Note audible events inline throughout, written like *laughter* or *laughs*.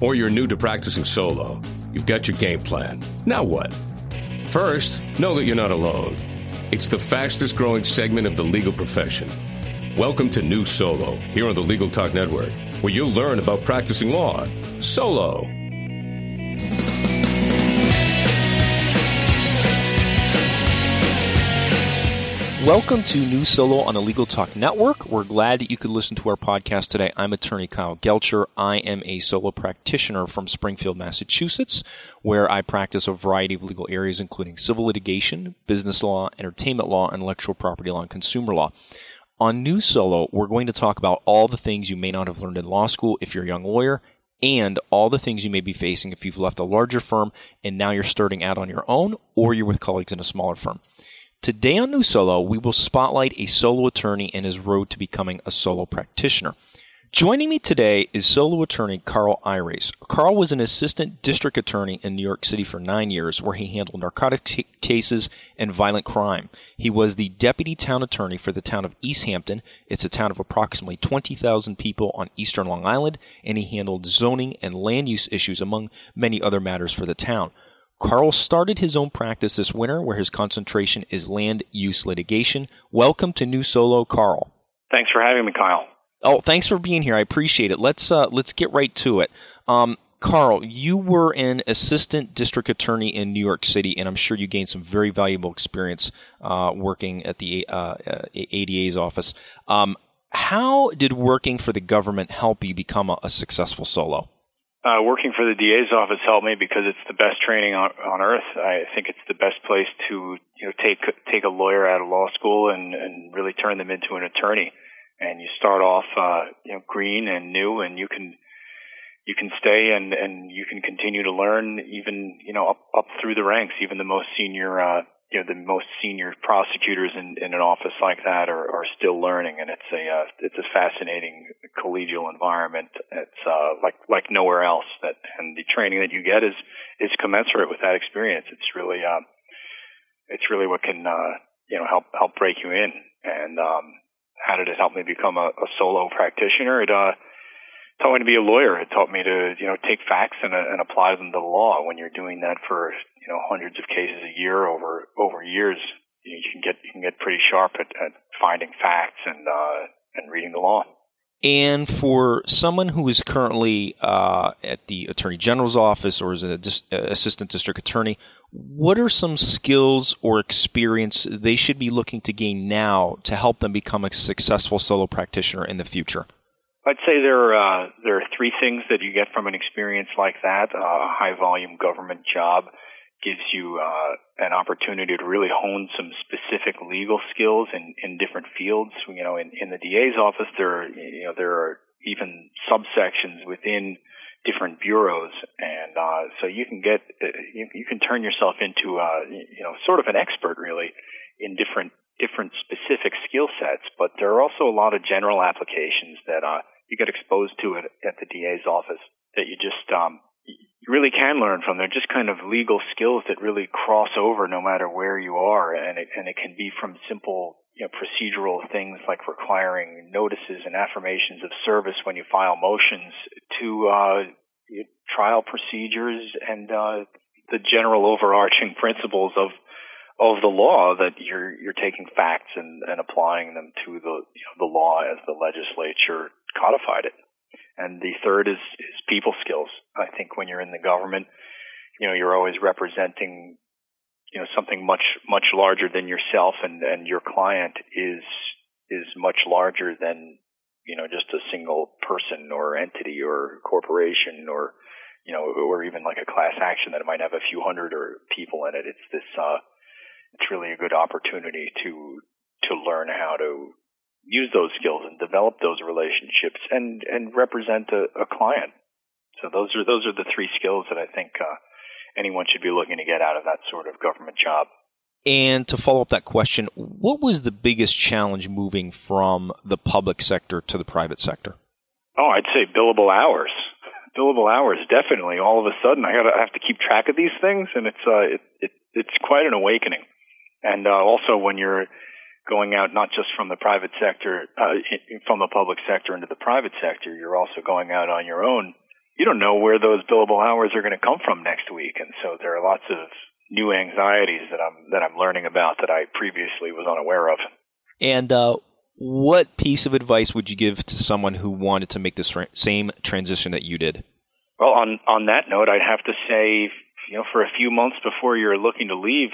or you're new to practicing solo, you've got your game plan. Now what? First, know that you're not alone. It's the fastest growing segment of the legal profession. Welcome to New Solo here on the Legal Talk Network, where you'll learn about practicing law solo. Welcome to New Solo on the Legal Talk Network. We're glad that you could listen to our podcast today. I'm attorney Kyle Gelcher. I am a solo practitioner from Springfield, Massachusetts, where I practice a variety of legal areas, including civil litigation, business law, entertainment law, intellectual property law, and consumer law. On New Solo, we're going to talk about all the things you may not have learned in law school if you're a young lawyer, and all the things you may be facing if you've left a larger firm and now you're starting out on your own or you're with colleagues in a smaller firm. Today on New Solo, we will spotlight a solo attorney and his road to becoming a solo practitioner. Joining me today is solo attorney Carl Irace. Carl was an assistant district attorney in New York City for nine years, where he handled narcotics cases and violent crime. He was the deputy town attorney for the town of East Hampton. It's a town of approximately 20,000 people on eastern Long Island, and he handled zoning and land use issues, among many other matters for the town. Carl started his own practice this winter where his concentration is land use litigation. Welcome to New Solo, Carl. Thanks for having me, Kyle. Oh, thanks for being here. I appreciate it. Let's uh, let's get right to it. Um, Carl, you were an assistant district attorney in New York City, and I'm sure you gained some very valuable experience uh, working at the uh, ADA's office. Um, how did working for the government help you become a, a successful solo? Uh, working for the DA's office helped me because it's the best training on, on earth. I think it's the best place to you know take take a lawyer out of law school and and really turn them into an attorney. And you start off uh, you know green and new, and you can you can stay and and you can continue to learn even you know up up through the ranks. Even the most senior uh, you know the most senior prosecutors in, in an office like that are, are still learning, and it's a uh, it's a fascinating collegial environment. It's uh, like like nowhere else. That and the training that you get is is commensurate with that experience. It's really uh, it's really what can uh, you know help help break you in. And um, how did it help me become a, a solo practitioner? It uh, taught me to be a lawyer. It taught me to, you know, take facts and, uh, and apply them to the law. When you're doing that for, you know, hundreds of cases a year over over years, you can get you can get pretty sharp at, at finding facts and uh, and reading the law. And for someone who is currently uh, at the Attorney General's office or is an uh, assistant district attorney, what are some skills or experience they should be looking to gain now to help them become a successful solo practitioner in the future? I'd say there are, uh, there are three things that you get from an experience like that. Uh, a high volume government job gives you uh, an opportunity to really hone some specific legal skills in, in different fields. You know, in, in the DA's office, there are, you know there are even subsections within different bureaus, and uh, so you can get uh, you, you can turn yourself into uh, you know sort of an expert really in different different specific skill sets. But there are also a lot of general applications that uh, you get exposed to it at the DA's office that you just um, you really can learn from. They're just kind of legal skills that really cross over no matter where you are, and it and it can be from simple you know, procedural things like requiring notices and affirmations of service when you file motions to uh, trial procedures and uh, the general overarching *laughs* principles of of the law that you're you're taking facts and, and applying them to the you know, the law as the legislature codified it. And the third is is people skills. I think when you're in the government, you know, you're always representing you know something much much larger than yourself and and your client is is much larger than you know just a single person or entity or corporation or you know or even like a class action that might have a few hundred or people in it it's this uh it's really a good opportunity to to learn how to use those skills and develop those relationships and and represent a, a client. So those are those are the three skills that I think uh, anyone should be looking to get out of that sort of government job. And to follow up that question, what was the biggest challenge moving from the public sector to the private sector? Oh, I'd say billable hours. Billable hours, definitely. All of a sudden, I got to have to keep track of these things, and it's uh, it, it it's quite an awakening. And uh, also, when you're going out not just from the private sector, uh, from the public sector into the private sector, you're also going out on your own you don't know where those billable hours are going to come from next week, and so there are lots of new anxieties that I'm that I'm learning about that I previously was unaware of. And uh, what piece of advice would you give to someone who wanted to make the same transition that you did? Well, on on that note, I'd have to say, you know, for a few months before you're looking to leave,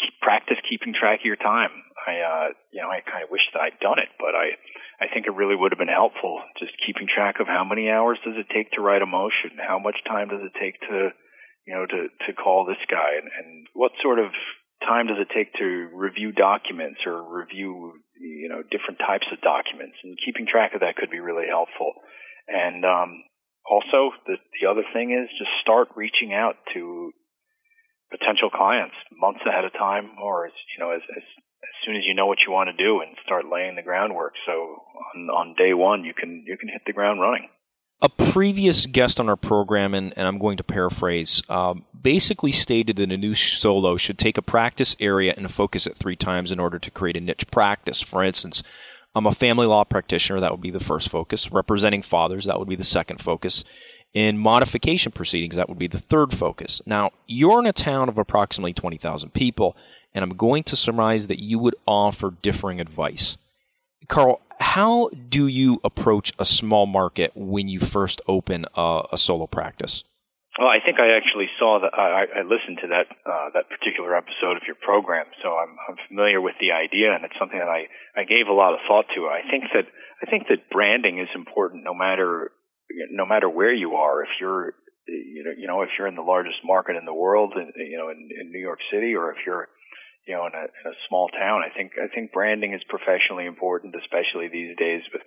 keep, practice keeping track of your time. I, uh, you know, I kind of wish that I'd done it, but I, I think it really would have been helpful just keeping track of how many hours does it take to write a motion, how much time does it take to, you know, to to call this guy, and, and what sort of time does it take to review documents or review, you know, different types of documents, and keeping track of that could be really helpful. And um, also, the the other thing is just start reaching out to potential clients months ahead of time, or as you know, as, as as soon as you know what you want to do, and start laying the groundwork. So on on day one, you can you can hit the ground running. A previous guest on our program, and, and I'm going to paraphrase, um, basically stated that a new solo should take a practice area and focus it three times in order to create a niche practice. For instance, I'm a family law practitioner, that would be the first focus. Representing fathers, that would be the second focus. In modification proceedings, that would be the third focus. Now, you're in a town of approximately 20,000 people, and I'm going to surmise that you would offer differing advice. Carl, how do you approach a small market when you first open a, a solo practice? Well, I think I actually saw that. I, I listened to that uh, that particular episode of your program, so I'm, I'm familiar with the idea, and it's something that I I gave a lot of thought to. I think that I think that branding is important, no matter no matter where you are. If you're you know you know if you're in the largest market in the world, in, you know in, in New York City, or if you're you know in a, in a small town, I think I think branding is professionally important, especially these days with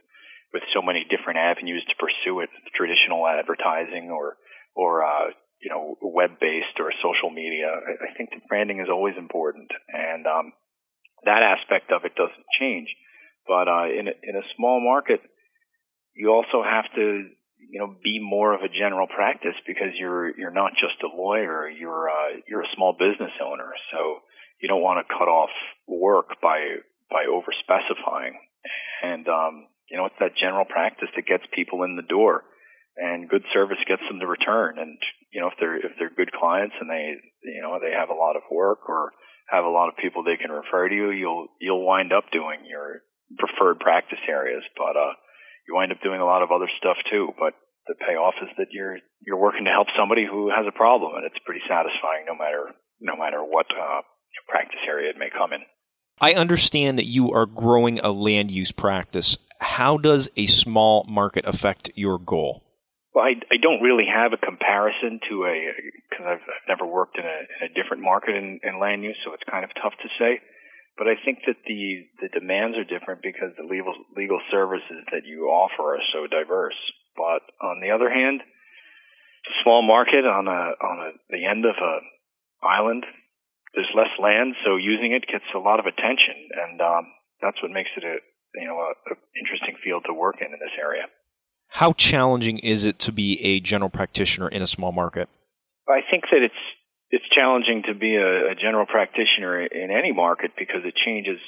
with so many different avenues to pursue it, traditional advertising or or uh, you know web based or social media. I, I think that branding is always important, and um, that aspect of it doesn't change. But uh, in a, in a small market, you also have to you know be more of a general practice because you're you're not just a lawyer. You're uh, you're a small business owner, so you don't want to cut off work by by over specifying. And um, you know it's that general practice that gets people in the door and good service gets them to return. And you know, if they're if they're good clients and they you know they have a lot of work or have a lot of people they can refer to you, you'll you'll wind up doing your preferred practice areas. But uh, you wind up doing a lot of other stuff too. But the payoff is that you're you're working to help somebody who has a problem, and it's pretty satisfying no matter no matter what uh, practice area it may come in. I understand that you are growing a land use practice. How does a small market affect your goal? Well, I, I don't really have a comparison to a because I've, I've never worked in a, in a different market in, in land use, so it's kind of tough to say. But I think that the the demands are different because the legal legal services that you offer are so diverse. But on the other hand, a small market on a on a, the end of a island. There's less land, so using it gets a lot of attention, and um, that's what makes it a you know a, a interesting field to work in in this area. How challenging is it to be a general practitioner in a small market? I think that it's it's challenging to be a, a general practitioner in any market because it changes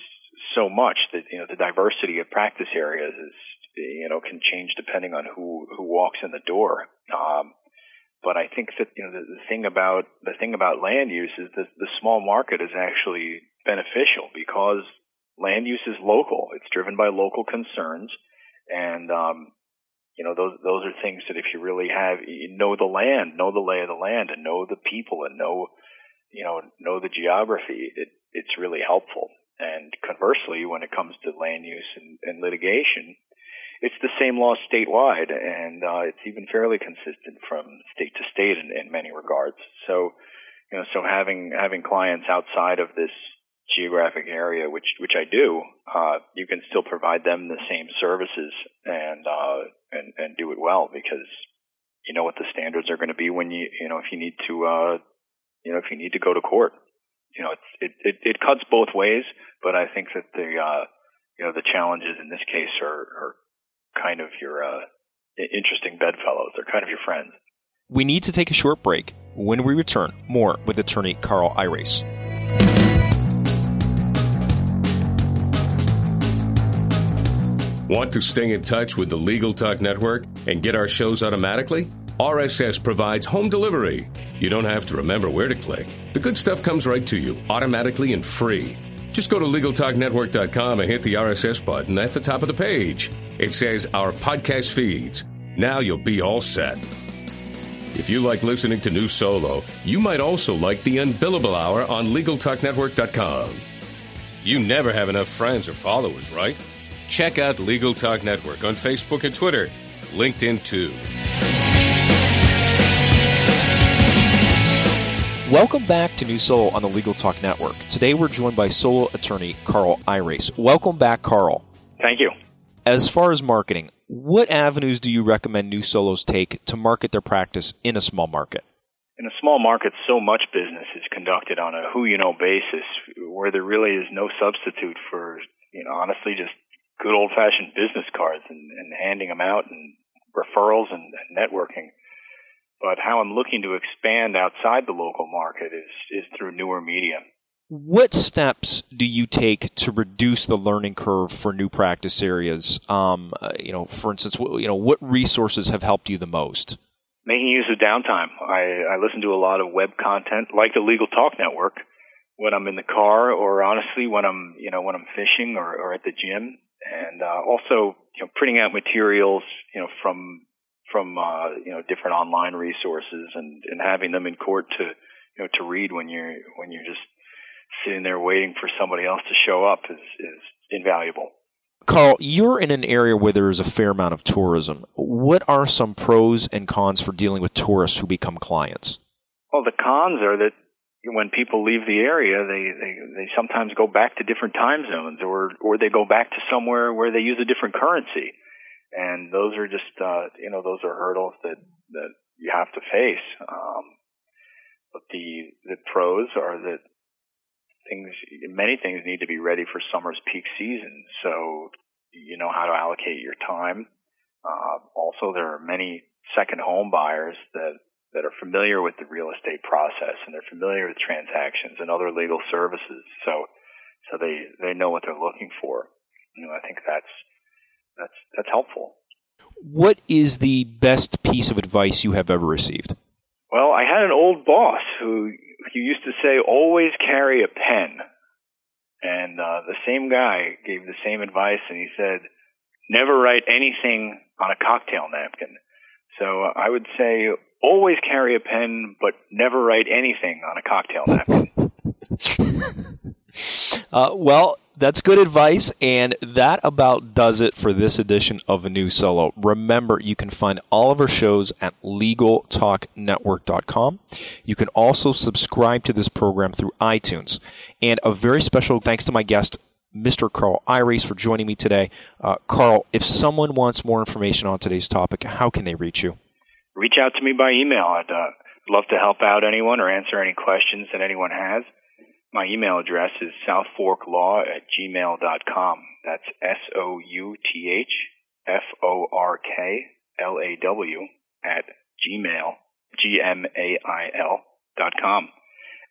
so much that you know the diversity of practice areas is you know can change depending on who who walks in the door. Um, but I think that you know the, the thing about the thing about land use is that the small market is actually beneficial because land use is local. It's driven by local concerns, and um, you know those those are things that if you really have you know the land know the lay of the land and know the people and know you know know the geography it it's really helpful and conversely when it comes to land use and, and litigation it's the same law statewide and uh, it's even fairly consistent from state to state in, in many regards so you know so having having clients outside of this geographic area, which which I do, uh, you can still provide them the same services and uh, and and do it well because you know what the standards are going to be when you you know if you need to uh, you know if you need to go to court. You know, it, it it cuts both ways, but I think that the uh, you know the challenges in this case are, are kind of your uh, interesting bedfellows. They're kind of your friends. We need to take a short break. When we return, more with attorney Carl Irace. Want to stay in touch with the Legal Talk Network and get our shows automatically? RSS provides home delivery. You don't have to remember where to click. The good stuff comes right to you automatically and free. Just go to LegalTalkNetwork.com and hit the RSS button at the top of the page. It says Our Podcast Feeds. Now you'll be all set. If you like listening to New Solo, you might also like the Unbillable Hour on LegalTalkNetwork.com. You never have enough friends or followers, right? Check out Legal Talk Network on Facebook and Twitter, LinkedIn too. Welcome back to New Solo on the Legal Talk Network. Today we're joined by solo attorney Carl Irace. Welcome back, Carl. Thank you. As far as marketing, what avenues do you recommend new solos take to market their practice in a small market? In a small market, so much business is conducted on a who you know basis where there really is no substitute for, you know, honestly, just good old fashioned business cards and, and handing them out and referrals and, and networking. But how I'm looking to expand outside the local market is, is through newer media. What steps do you take to reduce the learning curve for new practice areas? Um, uh, you know, for instance, you know, what resources have helped you the most? Making use of downtime. I, I listen to a lot of web content, like the Legal Talk Network, when I'm in the car, or honestly when I'm, you know, when I'm fishing or, or at the gym, and uh, also, you know, printing out materials, you know, from from uh, you know different online resources and, and having them in court to you know to read when you're when you're just sitting there waiting for somebody else to show up is is invaluable. Carl, you're in an area where there is a fair amount of tourism. What are some pros and cons for dealing with tourists who become clients? Well, the cons are that when people leave the area, they, they, they sometimes go back to different time zones or, or they go back to somewhere where they use a different currency and those are just uh, you know those are hurdles that that you have to face. Um, but the the pros are that things many things need to be ready for summer's peak season, so you know how to allocate your time. Uh, also, there are many second home buyers that that are familiar with the real estate process and they're familiar with transactions and other legal services. So, so they they know what they're looking for. You know, I think that's that's that's helpful. What is the best piece of advice you have ever received? Well, I had an old boss who who used to say, "Always carry a pen," and uh, the same guy gave the same advice, and he said, "Never write anything on a cocktail napkin." So I would say, always carry a pen, but never write anything on a cocktail napkin. *laughs* uh, well, that's good advice, and that about does it for this edition of a new solo. Remember, you can find all of our shows at LegalTalkNetwork.com. You can also subscribe to this program through iTunes. And a very special thanks to my guest, Mr. Carl Irace, for joining me today. Uh, Carl, if someone wants more information on today's topic, how can they reach you? Reach out to me by email. I'd uh, love to help out anyone or answer any questions that anyone has. My email address is southforklaw at gmail.com. That's S O U T H F O R K L A W at gmail, G M A I L dot com.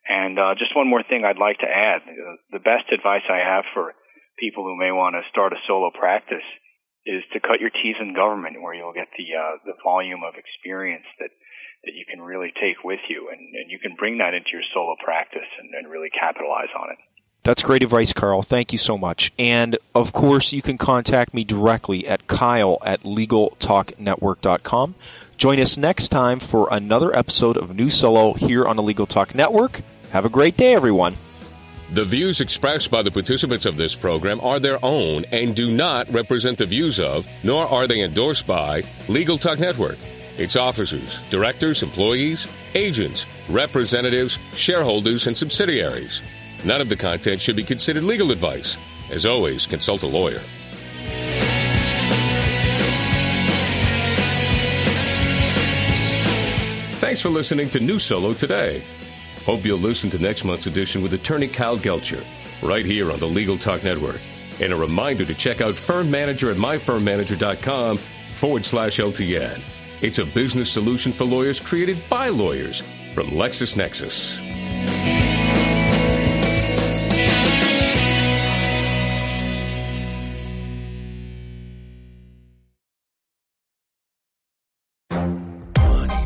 And uh, just one more thing I'd like to add. Uh, the best advice I have for people who may want to start a solo practice is to cut your teeth in government, where you'll get the uh, the volume of experience that that you can really take with you, and, and you can bring that into your solo practice and, and really capitalize on it. That's great advice, Carl. Thank you so much. And of course, you can contact me directly at kyle at legaltalknetwork.com. Join us next time for another episode of New Solo here on the Legal Talk Network. Have a great day, everyone. The views expressed by the participants of this program are their own and do not represent the views of, nor are they endorsed by, Legal Talk Network its officers, directors, employees, agents, representatives, shareholders, and subsidiaries. None of the content should be considered legal advice. As always, consult a lawyer. Thanks for listening to New Solo today. Hope you'll listen to next month's edition with attorney Cal Gelcher, right here on the Legal Talk Network. And a reminder to check out Firm Manager at myfirmmanager.com forward slash LTN. It's a business solution for lawyers created by lawyers from LexisNexis.